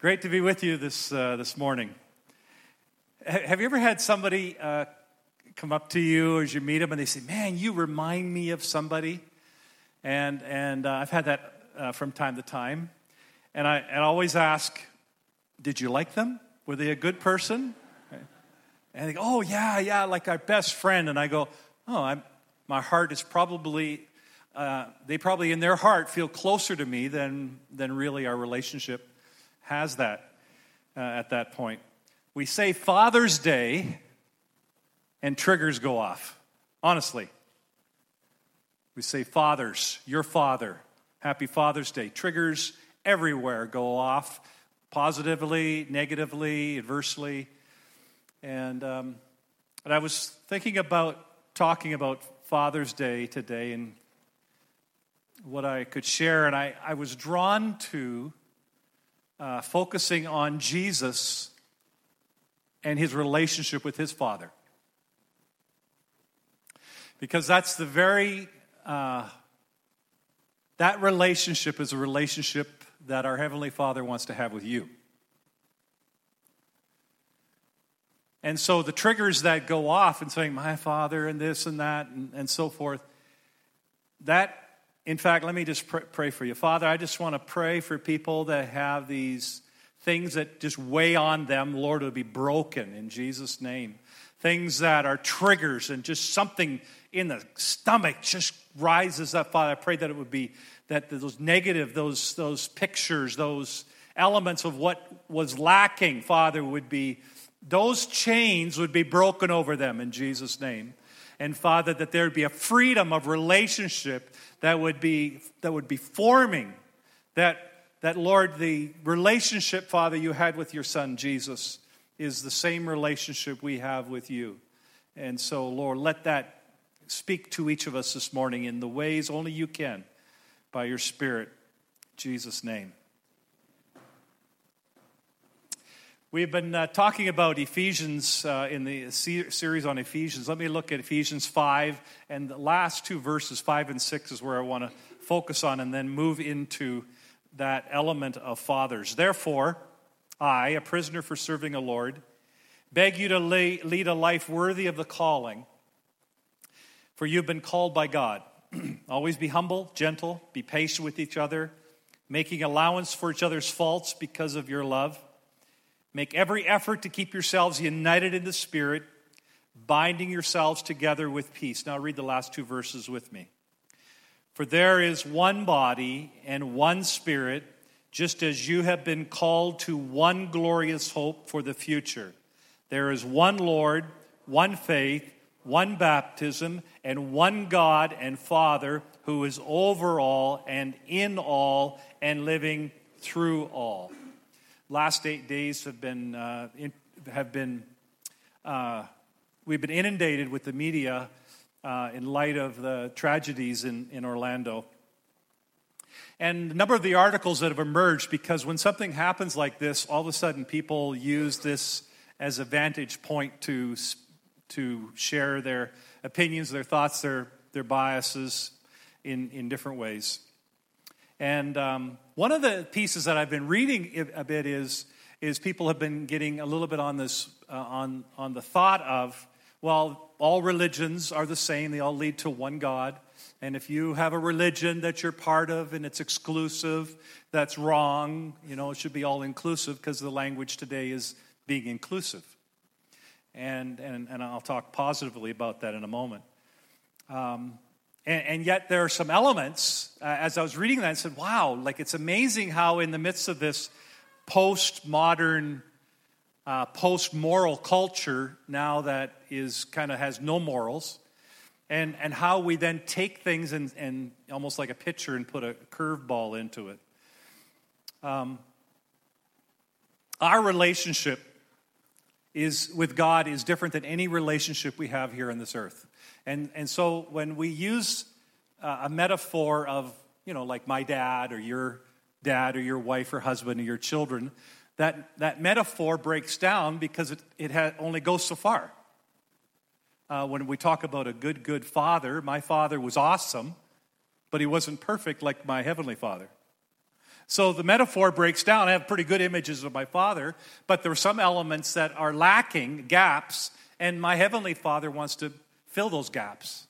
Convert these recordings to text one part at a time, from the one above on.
Great to be with you this, uh, this morning. Have you ever had somebody uh, come up to you as you meet them and they say, Man, you remind me of somebody? And, and uh, I've had that uh, from time to time. And I, and always ask, Did you like them? Were they a good person? And they go, Oh, yeah, yeah, like our best friend. And I go, Oh, I'm, my heart is probably, uh, they probably in their heart feel closer to me than, than really our relationship has that uh, at that point. We say Father's Day, and triggers go off. Honestly. We say, Fathers, your father, happy Father's Day. Triggers everywhere go off, positively, negatively, adversely. And, um, and I was thinking about talking about Father's Day today and what I could share, and I, I was drawn to uh, focusing on Jesus and his relationship with his Father. Because that's the very, uh, that relationship is a relationship that our Heavenly Father wants to have with you. And so the triggers that go off and saying, my father, and this and that, and, and so forth, that in fact, let me just pray for you. Father, I just want to pray for people that have these things that just weigh on them. Lord, will be broken in Jesus' name. Things that are triggers and just something in the stomach just rises up. Father, I pray that it would be that those negative, those, those pictures, those elements of what was lacking, Father, would be, those chains would be broken over them in Jesus' name. And Father, that there would be a freedom of relationship that would be, that would be forming that, that, Lord, the relationship, Father, you had with your Son, Jesus, is the same relationship we have with you. And so, Lord, let that speak to each of us this morning in the ways only you can by your Spirit. Jesus' name. We've been uh, talking about Ephesians uh, in the series on Ephesians. Let me look at Ephesians 5, and the last two verses, 5 and 6, is where I want to focus on and then move into that element of fathers. Therefore, I, a prisoner for serving a Lord, beg you to lay, lead a life worthy of the calling, for you've been called by God. Always be humble, gentle, be patient with each other, making allowance for each other's faults because of your love. Make every effort to keep yourselves united in the Spirit, binding yourselves together with peace. Now, read the last two verses with me. For there is one body and one Spirit, just as you have been called to one glorious hope for the future. There is one Lord, one faith, one baptism, and one God and Father who is over all and in all and living through all last eight days have been, uh, in, have been uh, we've been inundated with the media uh, in light of the tragedies in, in Orlando. And a number of the articles that have emerged because when something happens like this, all of a sudden people use this as a vantage point to, to share their opinions, their thoughts, their, their biases in, in different ways. And um, one of the pieces that I've been reading a bit is, is people have been getting a little bit on this, uh, on, on the thought of, well, all religions are the same, they all lead to one God. And if you have a religion that you're part of and it's exclusive, that's wrong. You know, it should be all inclusive because the language today is being inclusive. And, and, and I'll talk positively about that in a moment. Um, and, and yet, there are some elements, uh, as I was reading that, I said, wow, like it's amazing how, in the midst of this postmodern, uh, post moral culture now that is kind of has no morals, and, and how we then take things and, and almost like a pitcher and put a curveball into it. Um, our relationship is with God is different than any relationship we have here on this earth. And, and so when we use uh, a metaphor of, you know, like my dad or your dad or your wife or husband or your children, that, that metaphor breaks down because it, it ha- only goes so far. Uh, when we talk about a good, good father, my father was awesome, but he wasn't perfect like my heavenly father. So the metaphor breaks down. I have pretty good images of my father, but there are some elements that are lacking, gaps, and my heavenly father wants to fill those gaps.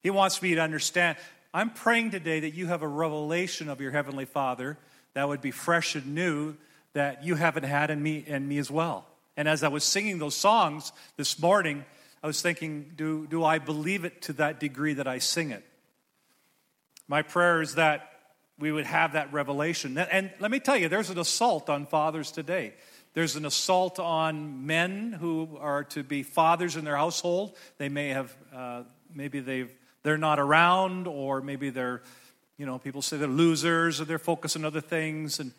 He wants me to understand. I'm praying today that you have a revelation of your heavenly father that would be fresh and new that you haven't had in me and me as well. And as I was singing those songs this morning, I was thinking, do, do I believe it to that degree that I sing it? My prayer is that we would have that revelation. And let me tell you, there's an assault on fathers today. There's an assault on men who are to be fathers in their household. They may have, uh, maybe they've, they're not around, or maybe they're, you know, people say they're losers or they're focused on other things. And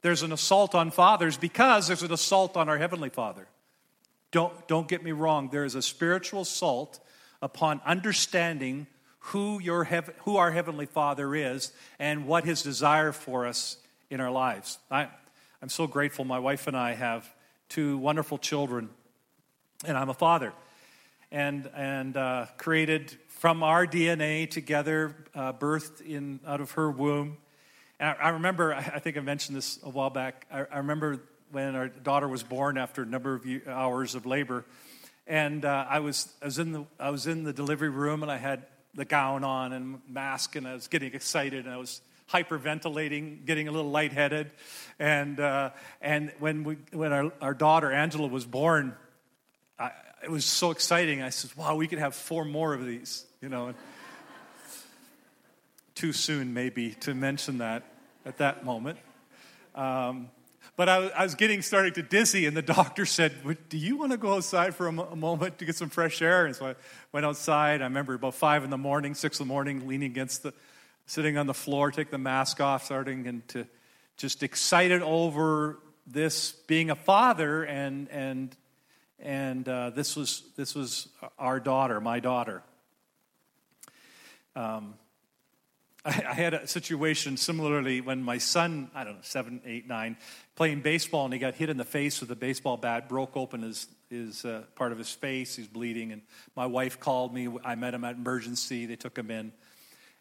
there's an assault on fathers because there's an assault on our Heavenly Father. Don't, don't get me wrong, there is a spiritual assault upon understanding who, your who our Heavenly Father is and what His desire for us in our lives. I, I'm so grateful. My wife and I have two wonderful children, and I'm a father. And, and uh, created from our DNA together, uh, birthed in, out of her womb. And I, I remember, I, think I mentioned this a while back. I, I, remember when our daughter was born after a number of hours of labor. And uh, I, was, I, was in the, I was in the delivery room and I had the gown on and mask, and I was getting excited, and I was hyperventilating, getting a little lightheaded. And, uh, and when, we, when our, our daughter Angela was born, I, it was so exciting. I said, wow, we could have four more of these, you know. Too soon, maybe, to mention that at that moment. Um, but I, I, was getting starting to dizzy, and the doctor said, Do you want to go outside for a, a, moment to get some fresh air? And so I went outside. I remember about five in the morning, six in the morning, leaning against the, sitting on the floor, take the mask off, starting and to just excited over this being a father, and and and uh, this was this was our daughter, my daughter. Um, I, I had a situation similarly when my son, I don't know, seven, eight, nine, playing baseball, and he got hit in the face with a baseball bat, broke open his, his uh, part of his face. He's bleeding. And my wife called me. I met him at emergency. They took him in.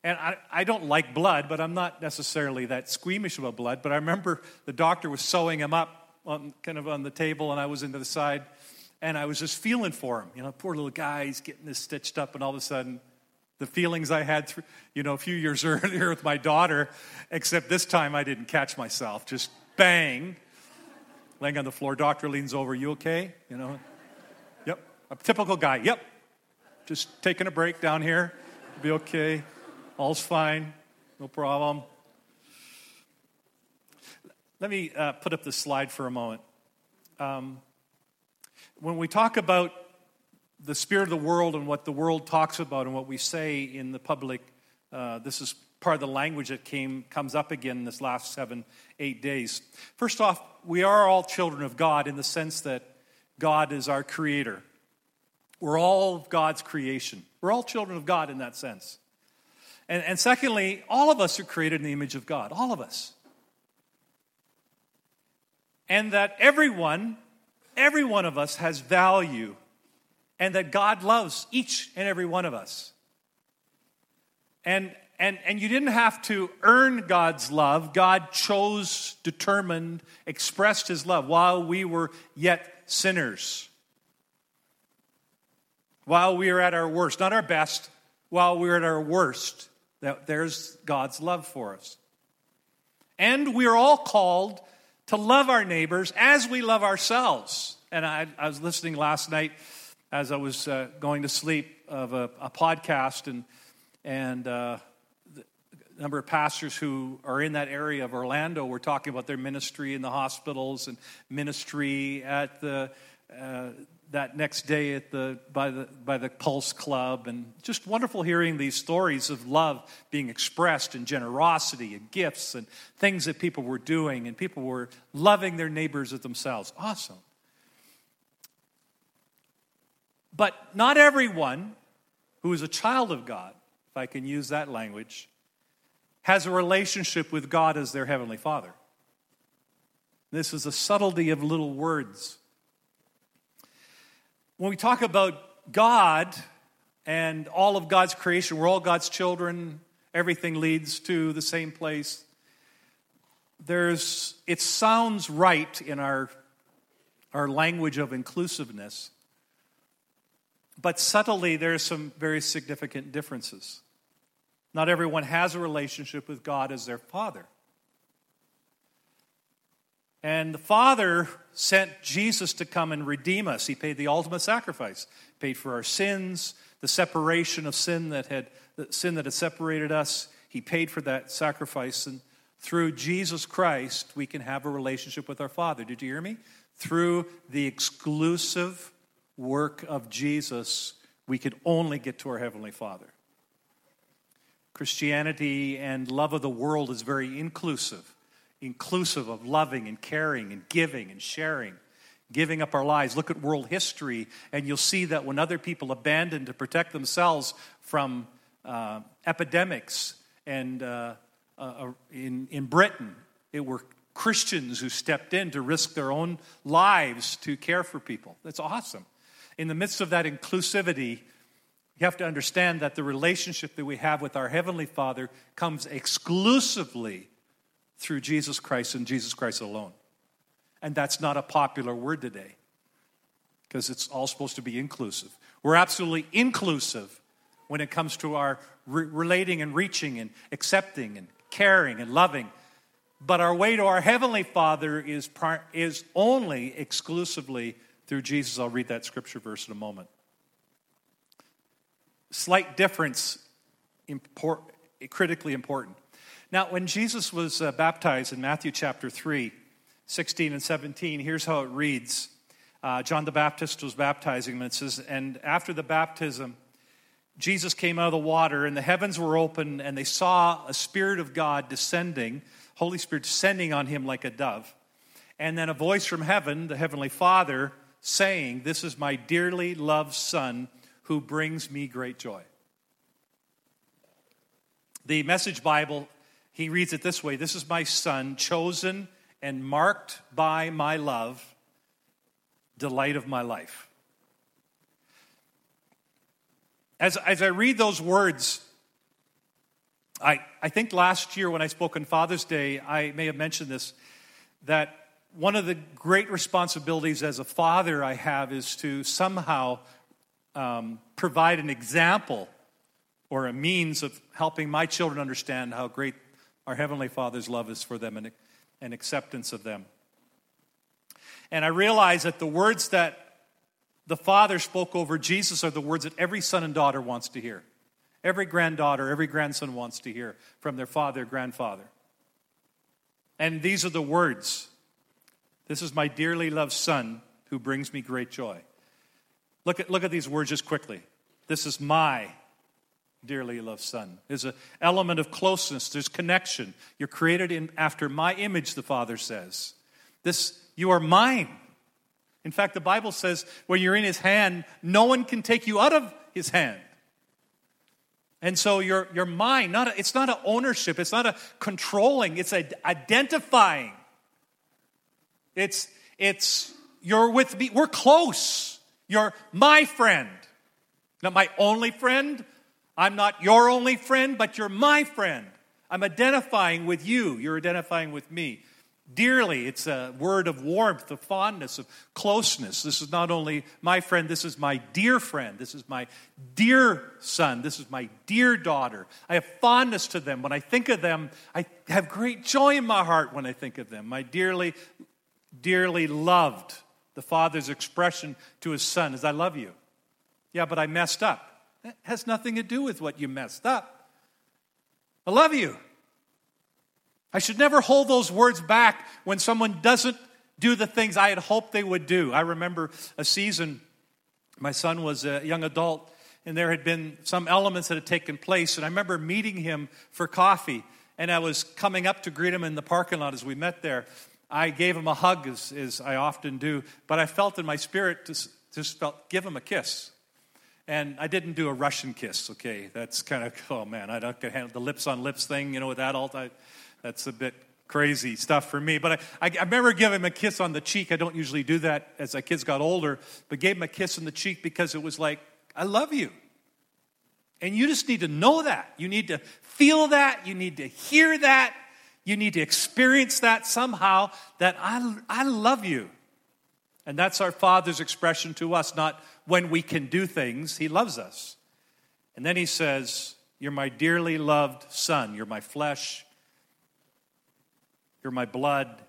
And I, I don't like blood, but I'm not necessarily that squeamish about blood. But I remember the doctor was sewing him up on, kind of on the table, and I was into the side, and I was just feeling for him. You know, poor little guy, he's getting this stitched up, and all of a sudden, the feelings I had, through, you know, a few years earlier with my daughter, except this time I didn't catch myself. Just bang, laying on the floor. Doctor leans over, you okay? You know, yep, a typical guy. Yep, just taking a break down here. Be okay. All's fine. No problem. Let me uh, put up this slide for a moment. Um, when we talk about the spirit of the world and what the world talks about and what we say in the public. Uh, this is part of the language that came comes up again in this last seven, eight days. First off, we are all children of God in the sense that God is our creator. We're all God's creation. We're all children of God in that sense. And, and secondly, all of us are created in the image of God. All of us. And that everyone, every one of us has value and that God loves each and every one of us. And, and, and you didn't have to earn God's love. God chose, determined, expressed his love while we were yet sinners. While we were at our worst, not our best, while we were at our worst, that there's God's love for us. And we are all called to love our neighbors as we love ourselves. And I, I was listening last night as I was uh, going to sleep of a, a podcast, and and uh, a number of pastors who are in that area of Orlando were talking about their ministry in the hospitals and ministry at the. Uh, that next day at the by the by the Pulse Club, and just wonderful hearing these stories of love being expressed and generosity and gifts and things that people were doing, and people were loving their neighbors as themselves. Awesome. But not everyone who is a child of God, if I can use that language, has a relationship with God as their heavenly Father. This is a subtlety of little words. When we talk about God and all of God's creation, we're all God's children, everything leads to the same place. There's, it sounds right in our, our language of inclusiveness, but subtly there are some very significant differences. Not everyone has a relationship with God as their father. And the Father sent Jesus to come and redeem us. He paid the ultimate sacrifice, paid for our sins, the separation of sin that had sin that had separated us. He paid for that sacrifice, and through Jesus Christ, we can have a relationship with our Father. Did you hear me? Through the exclusive work of Jesus, we can only get to our Heavenly Father. Christianity and love of the world is very inclusive, inclusive of loving and caring and giving and sharing, giving up our lives. Look at world history, and you'll see that when other people abandoned to protect themselves from uh, epidemics, and uh, uh, uh, in, in Britain, it were Christians who stepped in to risk their own lives to care for people. That's awesome. In the midst of that inclusivity, you have to understand that the relationship that we have with our Heavenly Father comes exclusively through Jesus Christ and Jesus Christ alone. And that's not a popular word today because it's all supposed to be inclusive. We're absolutely inclusive when it comes to our re- relating and reaching and accepting and caring and loving. But our way to our Heavenly Father is, par- is only exclusively through Jesus. I'll read that scripture verse in a moment slight difference, import, critically important. Now, when Jesus was uh, baptized in Matthew chapter 3, 16 and 17, here's how it reads uh, John the Baptist was baptizing him, and it says, And after the baptism, Jesus came out of the water, and the heavens were open, and they saw a Spirit of God descending, Holy Spirit descending on him like a dove. And then a voice from heaven, the Heavenly Father, saying, This is my dearly loved Son who brings me great joy. The Message Bible, he reads it this way This is my son, chosen and marked by my love, delight of my life. As, as I read those words, I, I think last year when I spoke on Father's Day, I may have mentioned this that one of the great responsibilities as a father I have is to somehow um, provide an example or a means of helping my children understand how great our Heavenly Father's love is for them and, and acceptance of them. And I realize that the words that the Father spoke over Jesus are the words that every son and daughter wants to hear. Every granddaughter, every grandson wants to hear from their father, grandfather. And these are the words This is my dearly loved Son who brings me great joy. Look at, look at these words just quickly. This is my dearly loved son. There's an element of closeness, there's connection. You're created in, after my image, the Father says. This, you are mine. In fact, the Bible says when you're in his hand, no one can take you out of his hand. And so you're, you're mine. Not a, it's not an ownership, it's not a controlling, it's a identifying. It's, it's, you're with me, we're close. You're my friend. Not my only friend. I'm not your only friend, but you're my friend. I'm identifying with you. You're identifying with me. Dearly, it's a word of warmth, of fondness, of closeness. This is not only my friend, this is my dear friend. This is my dear son. This is my dear daughter. I have fondness to them. When I think of them, I have great joy in my heart when I think of them. My dearly, dearly loved the father's expression to his son is, I love you. Yeah, but I messed up. That has nothing to do with what you messed up. I love you. I should never hold those words back when someone doesn't do the things I had hoped they would do. I remember a season, my son was a young adult, and there had been some elements that had taken place. And I remember meeting him for coffee, and I was coming up to greet him in the parking lot as we met there. I gave him a hug, as, as I often do, but I felt in my spirit just, just felt, give him a kiss. And I didn't do a Russian kiss, okay? That's kind of, oh man, I don't handle the lips on lips thing, you know, with adult. I, that's a bit crazy stuff for me. But I, I, I, remember giving him a kiss on the cheek. I don't usually do that as my kids got older, but gave him a kiss on the cheek because it was like, I love you. And you just need to know that. You need to feel that. You need to hear that. You need to experience that somehow that I, I love you. And that's our Father's expression to us, not when we can do things. He loves us. And then he says, You're my dearly loved son. You're my flesh. You're my blood.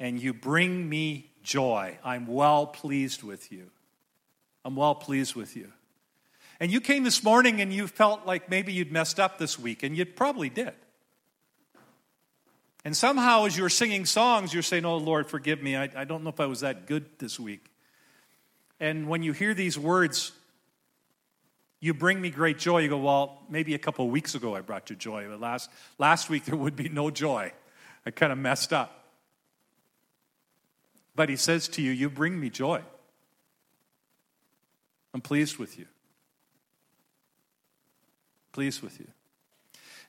And you bring me joy. I'm well pleased with you. I'm well pleased with you. And you came this morning and you felt like maybe you'd messed up this week, and you probably did. And somehow, as you're singing songs, you're saying, Oh, Lord, forgive me. I, I don't know if I was that good this week. And when you hear these words, you bring me great joy. You go, Well, maybe a couple of weeks ago I brought you joy, but last, last week there would be no joy. I kind of messed up. But he says to you, You bring me joy. I'm pleased with you. Pleased with you.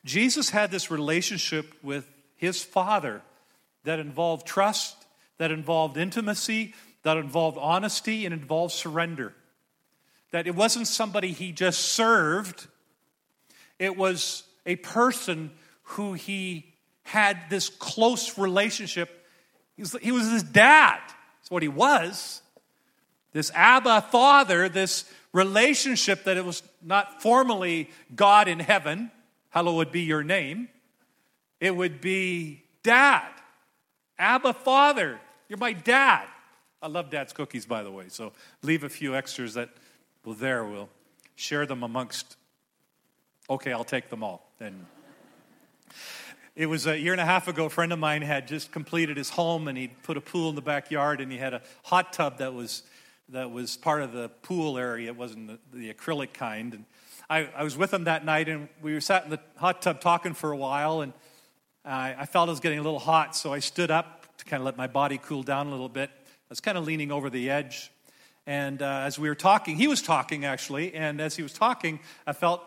Jesus had this relationship with his Father that involved trust, that involved intimacy, that involved honesty, and involved surrender. That it wasn't somebody he just served, it was a person who he had this close relationship. He was, his dad, that's what he was. This Abba Father, this relationship that it was not formally God in heaven, hallowed be your name, it would be dad, Abba Father. You're my dad. I love dad's cookies, by the way, so leave a few extras that will there. We'll share them amongst. Okay, I'll take them all. And it was a year and a half ago, a friend of mine had just completed his home and he put a pool in the backyard and he had a hot tub that was, that was part of the pool area. It wasn't the, the acrylic kind. And I, I was with him that night and we were sat in the hot tub talking for a while and I, I felt it was getting a little hot, so I stood up to kind of let my body cool down a little bit. I was kind of leaning over the edge. And uh, as we were talking, he was talking actually, and as he was talking, I felt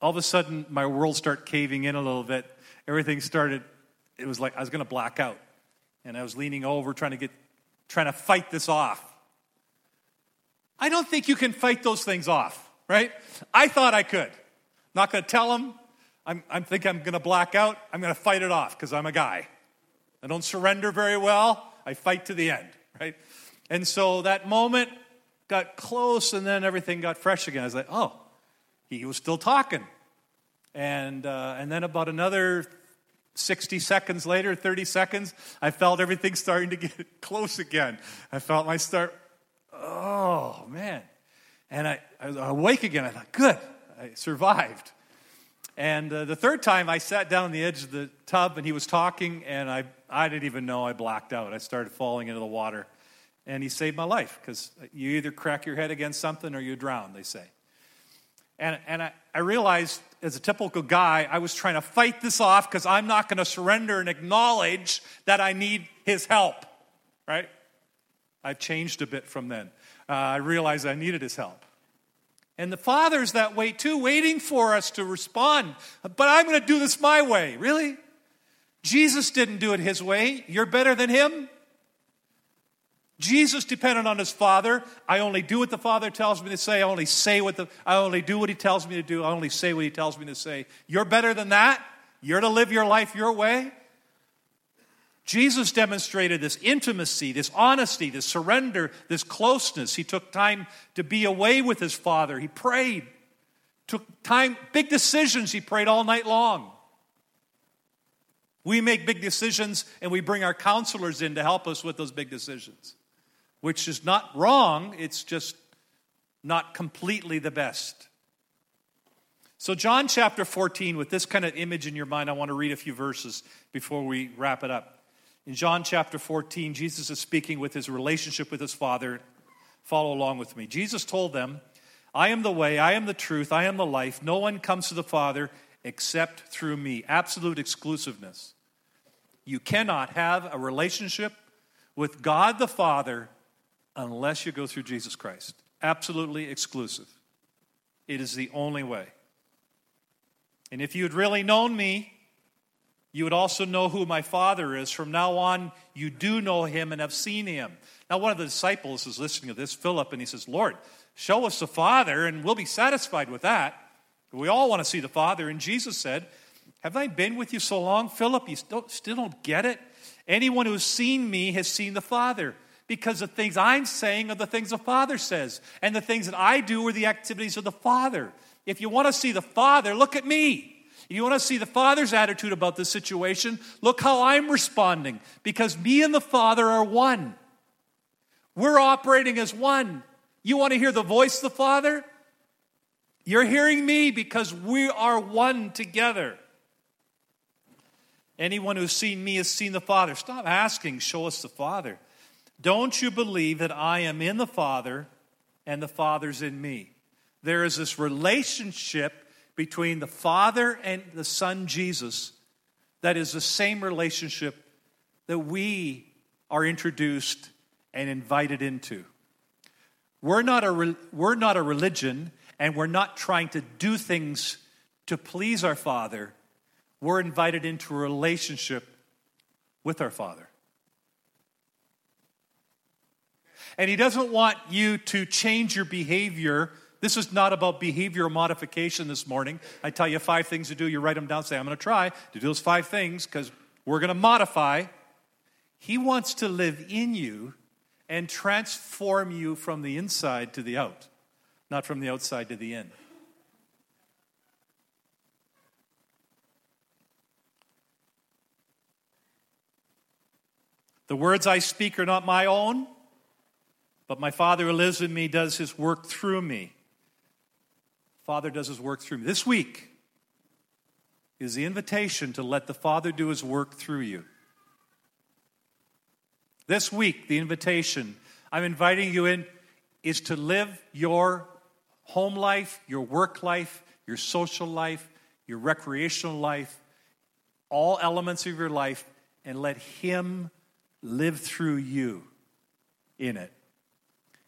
all of a sudden my world start caving in a little bit. Everything started, it was like I was going to black out. And I was leaning over trying to get, trying to fight this off. I don't think you can fight those things off, right? I thought I could. Not going to tell him, I'm, I think I'm going to black out. I'm going to fight it off because I'm a guy. I don't surrender very well. I fight to the end, right? And so that moment got close, and then everything got fresh again. I was like, oh, he was still talking. And, uh, and then about another 60 seconds later, 30 seconds, I felt everything starting to get close again. I felt my start, oh, man. And I, I was awake again. I thought, good, I survived. And uh, the third time, I sat down on the edge of the tub and he was talking, and I, I didn't even know I blacked out. I started falling into the water. And he saved my life because you either crack your head against something or you drown, they say. And, and I, I realized as a typical guy, I was trying to fight this off because I'm not going to surrender and acknowledge that I need his help, right? I've changed a bit from then. Uh, I realized I needed his help. And the Father's that way too, waiting for us to respond. But I'm going to do this my way. Really? Jesus didn't do it his way. You're better than him? Jesus depended on his Father. I only do what the Father tells me to say. I only say what the I only do what he tells me to do. I only say what he tells me to say. You're better than that? You're to live your life your way? Jesus demonstrated this intimacy, this honesty, this surrender, this closeness. He took time to be away with his Father. He prayed. Took time, big decisions, he prayed all night long. We make big decisions and we bring our counselors in to help us with those big decisions, which is not wrong, it's just not completely the best. So, John chapter 14, with this kind of image in your mind, I want to read a few verses before we wrap it up. In John chapter 14, Jesus is speaking with his relationship with his Father. Follow along with me. Jesus told them, I am the way, I am the truth, I am the life. No one comes to the Father except through me. Absolute exclusiveness. You cannot have a relationship with God the Father unless you go through Jesus Christ. Absolutely exclusive. It is the only way. And if you had really known me, you would also know who my Father is. From now on, you do know him and have seen him. Now, one of the disciples is listening to this, Philip, and he says, Lord, show us the Father, and we'll be satisfied with that. We all want to see the Father. And Jesus said, Have I been with you so long, Philip? You still, still don't get it? Anyone who's seen me has seen the Father. Because the things I'm saying are the things the Father says. And the things that I do are the activities of the Father. If you want to see the Father, look at me. You want to see the Father's attitude about this situation? Look how I'm responding because me and the Father are one. We're operating as one. You want to hear the voice of the Father? You're hearing me because we are one together. Anyone who's seen me has seen the Father. Stop asking, show us the Father. Don't you believe that I am in the Father and the Father's in me? There is this relationship between the Father and the Son Jesus that is the same relationship that we are introduced and invited into. We're not a, we're not a religion and we're not trying to do things to please our Father. We're invited into a relationship with our Father. And He doesn't want you to change your behavior this is not about behavior modification this morning. I tell you five things to do, you write them down, say, I'm going to try to do those five things because we're going to modify. He wants to live in you and transform you from the inside to the out, not from the outside to the in. The words I speak are not my own, but my Father who lives in me does his work through me. Father does his work through me. This week is the invitation to let the Father do his work through you. This week, the invitation I'm inviting you in is to live your home life, your work life, your social life, your recreational life, all elements of your life, and let Him live through you in it.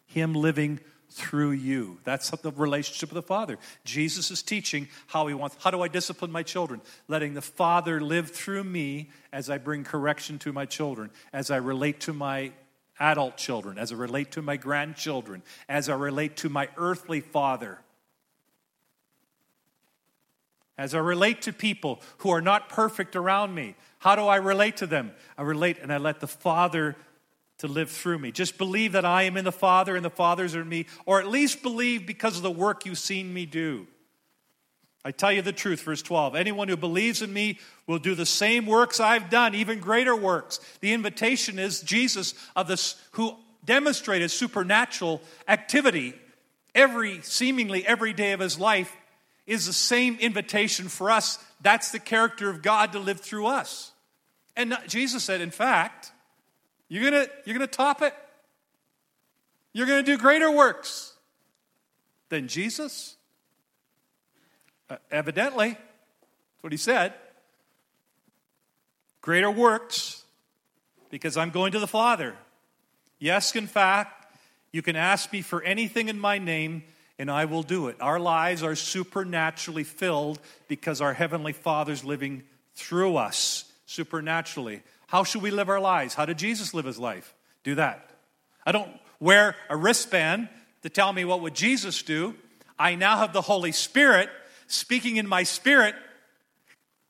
Him living through you. That's the relationship with the Father. Jesus is teaching how he wants, how do I discipline my children? Letting the Father live through me as I bring correction to my children, as I relate to my adult children, as I relate to my grandchildren, as I relate to my earthly father. As I relate to people who are not perfect around me, how do I relate to them? I relate and I let the Father to live through me. Just believe that I am in the Father and the Father's in me, or at least believe because of the work you've seen me do. I tell you the truth, verse 12. Anyone who believes in me will do the same works I've done, even greater works. The invitation is Jesus of this who demonstrated supernatural activity every seemingly every day of his life is the same invitation for us. That's the character of God to live through us. And Jesus said, in fact, you're going to you're going to top it? You're going to do greater works than Jesus? Uh, evidently, that's what he said. Greater works because I'm going to the Father. Yes, in fact, you can ask me for anything in my name and I will do it. Our lives are supernaturally filled because our Heavenly Father's living through us supernaturally. How should we live our lives? How did Jesus live his life? Do that. I don't wear a wristband to tell me what would Jesus do. I now have the Holy Spirit speaking in my spirit,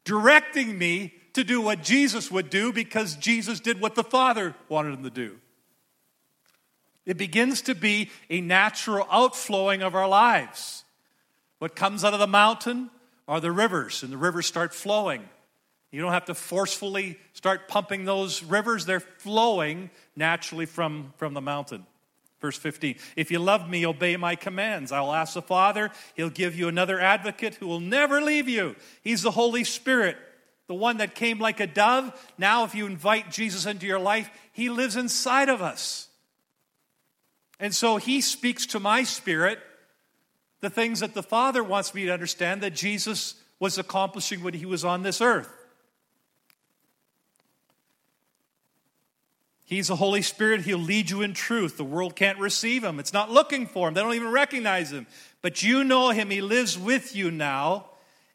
directing me to do what Jesus would do because Jesus did what the Father wanted him to do. It begins to be a natural outflowing of our lives. What comes out of the mountain are the rivers, and the rivers start flowing. You don't have to forcefully start pumping those rivers, they're flowing naturally from, from the mountain. Verse 15 If you love me, obey my commands. I'll ask the Father, he'll give you another advocate who will never leave you. He's the Holy Spirit, the one that came like a dove. Now, if you invite Jesus into your life, he lives inside of us. And so he speaks to my spirit the things that the Father wants me to understand that Jesus was accomplishing when he was on this earth. He's the Holy Spirit. He'll lead you in truth. The world can't receive him. It's not looking for him. They don't even recognize him. But you know him. He lives with you now.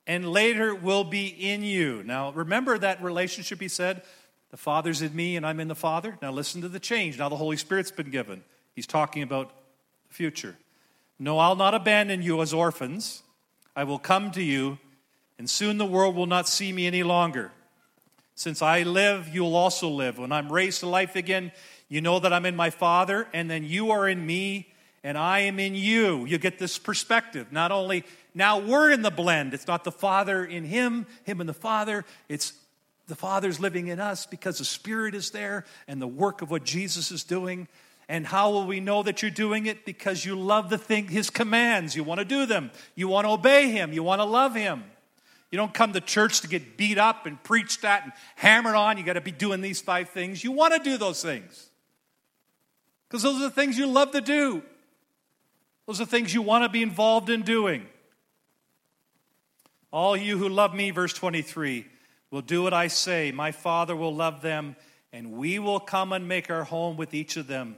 and later will be in you. Now, remember that relationship he said? The Father's in me and I'm in the Father. Now, listen to the change. Now, the Holy Spirit's been given. He's talking about the future. No, I'll not abandon you as orphans. I will come to you, and soon the world will not see me any longer. Since I live, you'll also live. When I'm raised to life again, you know that I'm in my Father, and then you are in me, and I am in you. You get this perspective. Not only now we're in the blend, it's not the Father in Him, Him and the Father. It's the Father's living in us because the Spirit is there and the work of what Jesus is doing. And how will we know that you're doing it? Because you love the thing, His commands. You want to do them. You want to obey Him. You want to love Him. You don't come to church to get beat up and preached at and hammered on. You got to be doing these five things. You want to do those things because those are the things you love to do. Those are things you want to be involved in doing. All you who love me, verse 23, will do what I say. My Father will love them, and we will come and make our home with each of them.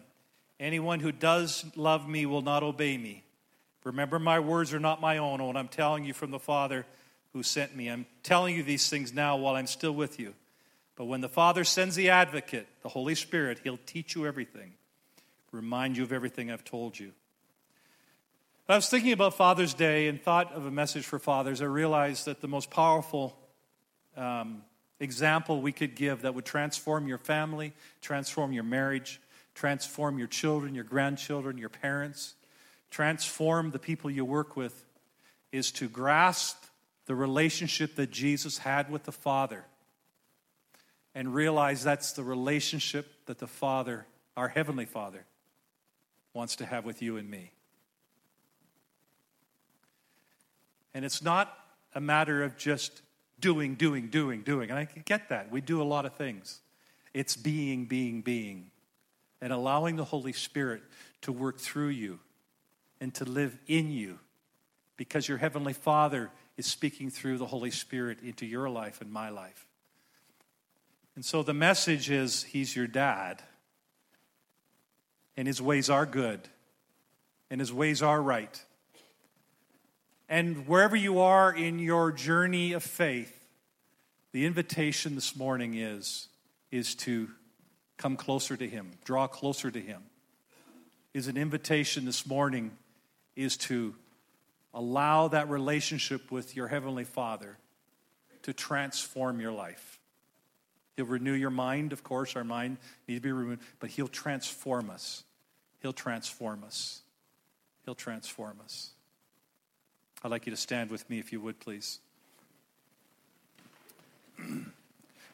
Anyone who does love me will not obey me. Remember, my words are not my own, what I'm telling you from the Father who sent me. I'm telling you these things now while I'm still with you. But when the Father sends the advocate, the Holy Spirit, he'll teach you everything, remind you of everything I've told you. I was thinking about Father's Day and thought of a message for fathers. I realized that the most powerful um, example we could give that would transform your family, transform your marriage, transform your children, your grandchildren, your parents, transform the people you work with is to grasp the relationship that Jesus had with the Father and realize that's the relationship that the Father, our Heavenly Father, wants to have with you and me. And it's not a matter of just doing, doing, doing, doing. And I get that. We do a lot of things. It's being, being, being. And allowing the Holy Spirit to work through you and to live in you because your Heavenly Father is speaking through the Holy Spirit into your life and my life. And so the message is He's your dad, and His ways are good, and His ways are right. And wherever you are in your journey of faith, the invitation this morning is, is to come closer to Him, draw closer to Him. Is an invitation this morning is to allow that relationship with your Heavenly Father to transform your life. He'll renew your mind, of course, our mind needs to be renewed, but He'll transform us. He'll transform us. He'll transform us. I'd like you to stand with me if you would, please.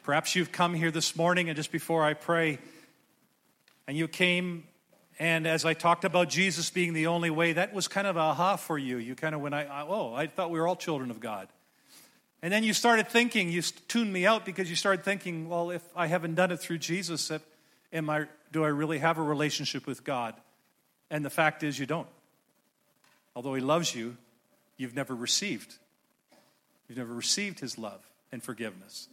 Perhaps you've come here this morning, and just before I pray, and you came and as I talked about Jesus being the only way, that was kind of aha for you. You kind of went, I, I, oh, I thought we were all children of God. And then you started thinking, you tuned me out because you started thinking, well, if I haven't done it through Jesus, am I, do I really have a relationship with God? And the fact is, you don't. Although He loves you, you've never received. You've never received His love and forgiveness.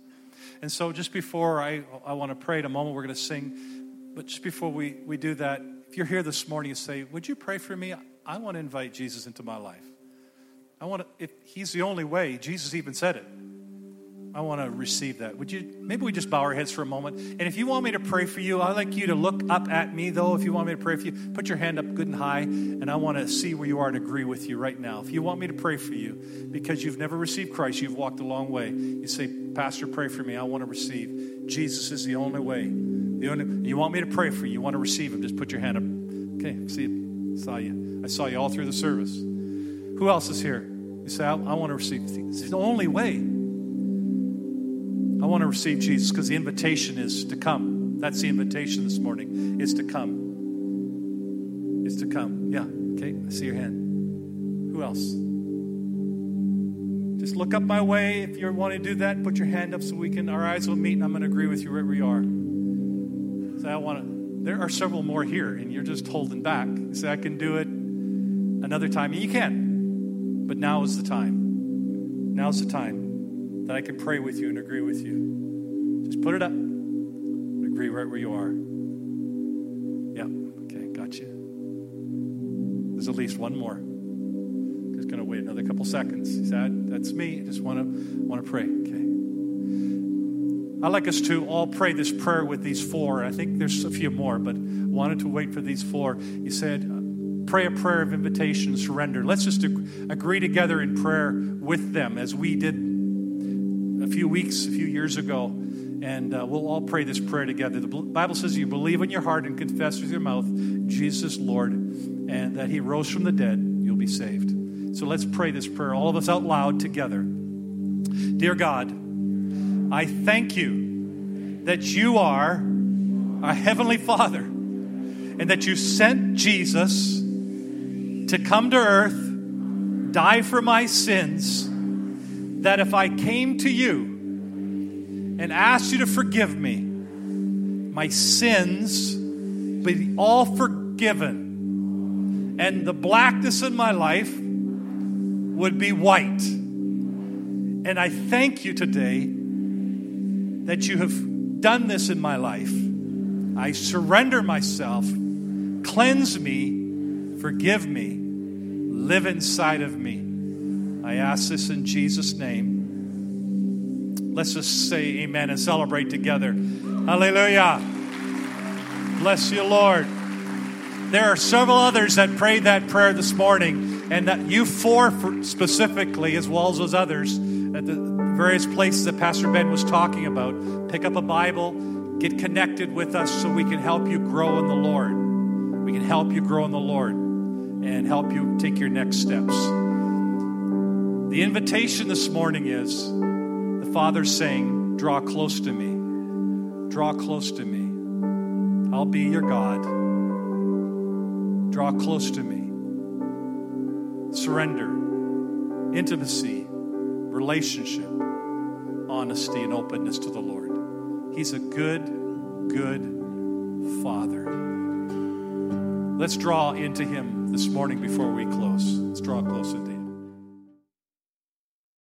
And so, just before I, I want to pray in a moment, we're going to sing. But just before we, we do that, if you're here this morning and say, Would you pray for me? I want to invite Jesus into my life. I want to, if He's the only way, Jesus even said it. I want to receive that. Would you, maybe we just bow our heads for a moment. And if you want me to pray for you, I'd like you to look up at me, though. If you want me to pray for you, put your hand up good and high, and I want to see where you are and agree with you right now. If you want me to pray for you because you've never received Christ, you've walked a long way, you say, Pastor, pray for me. I want to receive. Jesus is the only way. The only, you want me to pray for you, you want to receive him, just put your hand up. Okay, see. Saw you. I saw you all through the service. Who else is here? You say, I, I want to receive. It's the only way. I want to receive Jesus because the invitation is to come. That's the invitation this morning, is to come. Is to come. Yeah, okay, I see your hand. Who else? Just look up my way. If you want to do that, put your hand up so we can, our eyes will meet, and I'm going to agree with you wherever you are. Say, I want to, there are several more here, and you're just holding back. You say, I can do it another time. And you can, but now is the time. Now's the time that I can pray with you and agree with you. Just put it up. Agree right where you are. Yeah, okay, got you. There's at least one more. Just going to wait another couple seconds. He said, That's me. I just want to want to pray. Okay. I'd like us to all pray this prayer with these four. I think there's a few more, but wanted to wait for these four. He said, Pray a prayer of invitation, surrender. Let's just agree together in prayer with them as we did a few weeks, a few years ago. And uh, we'll all pray this prayer together. The Bible says you believe in your heart and confess with your mouth Jesus Lord and that he rose from the dead, you'll be saved. So let's pray this prayer, all of us out loud together. Dear God, I thank you that you are a heavenly Father and that you sent Jesus to come to earth, die for my sins, that if I came to you and asked you to forgive me, my sins would be all forgiven, and the blackness in my life would be white. And I thank you today that you have done this in my life. I surrender myself. Cleanse me. Forgive me. Live inside of me. I ask this in Jesus' name. Let's just say amen and celebrate together. Hallelujah. Bless you, Lord. There are several others that prayed that prayer this morning, and that you four specifically, as well as those others, at the various places that Pastor Ben was talking about. Pick up a Bible, get connected with us so we can help you grow in the Lord. We can help you grow in the Lord and help you take your next steps. The invitation this morning is the Father saying, Draw close to me. Draw close to me. I'll be your God. Draw close to me. Surrender, intimacy, relationship honesty and openness to the Lord. He's a good, good Father. Let's draw into Him this morning before we close. Let's draw close into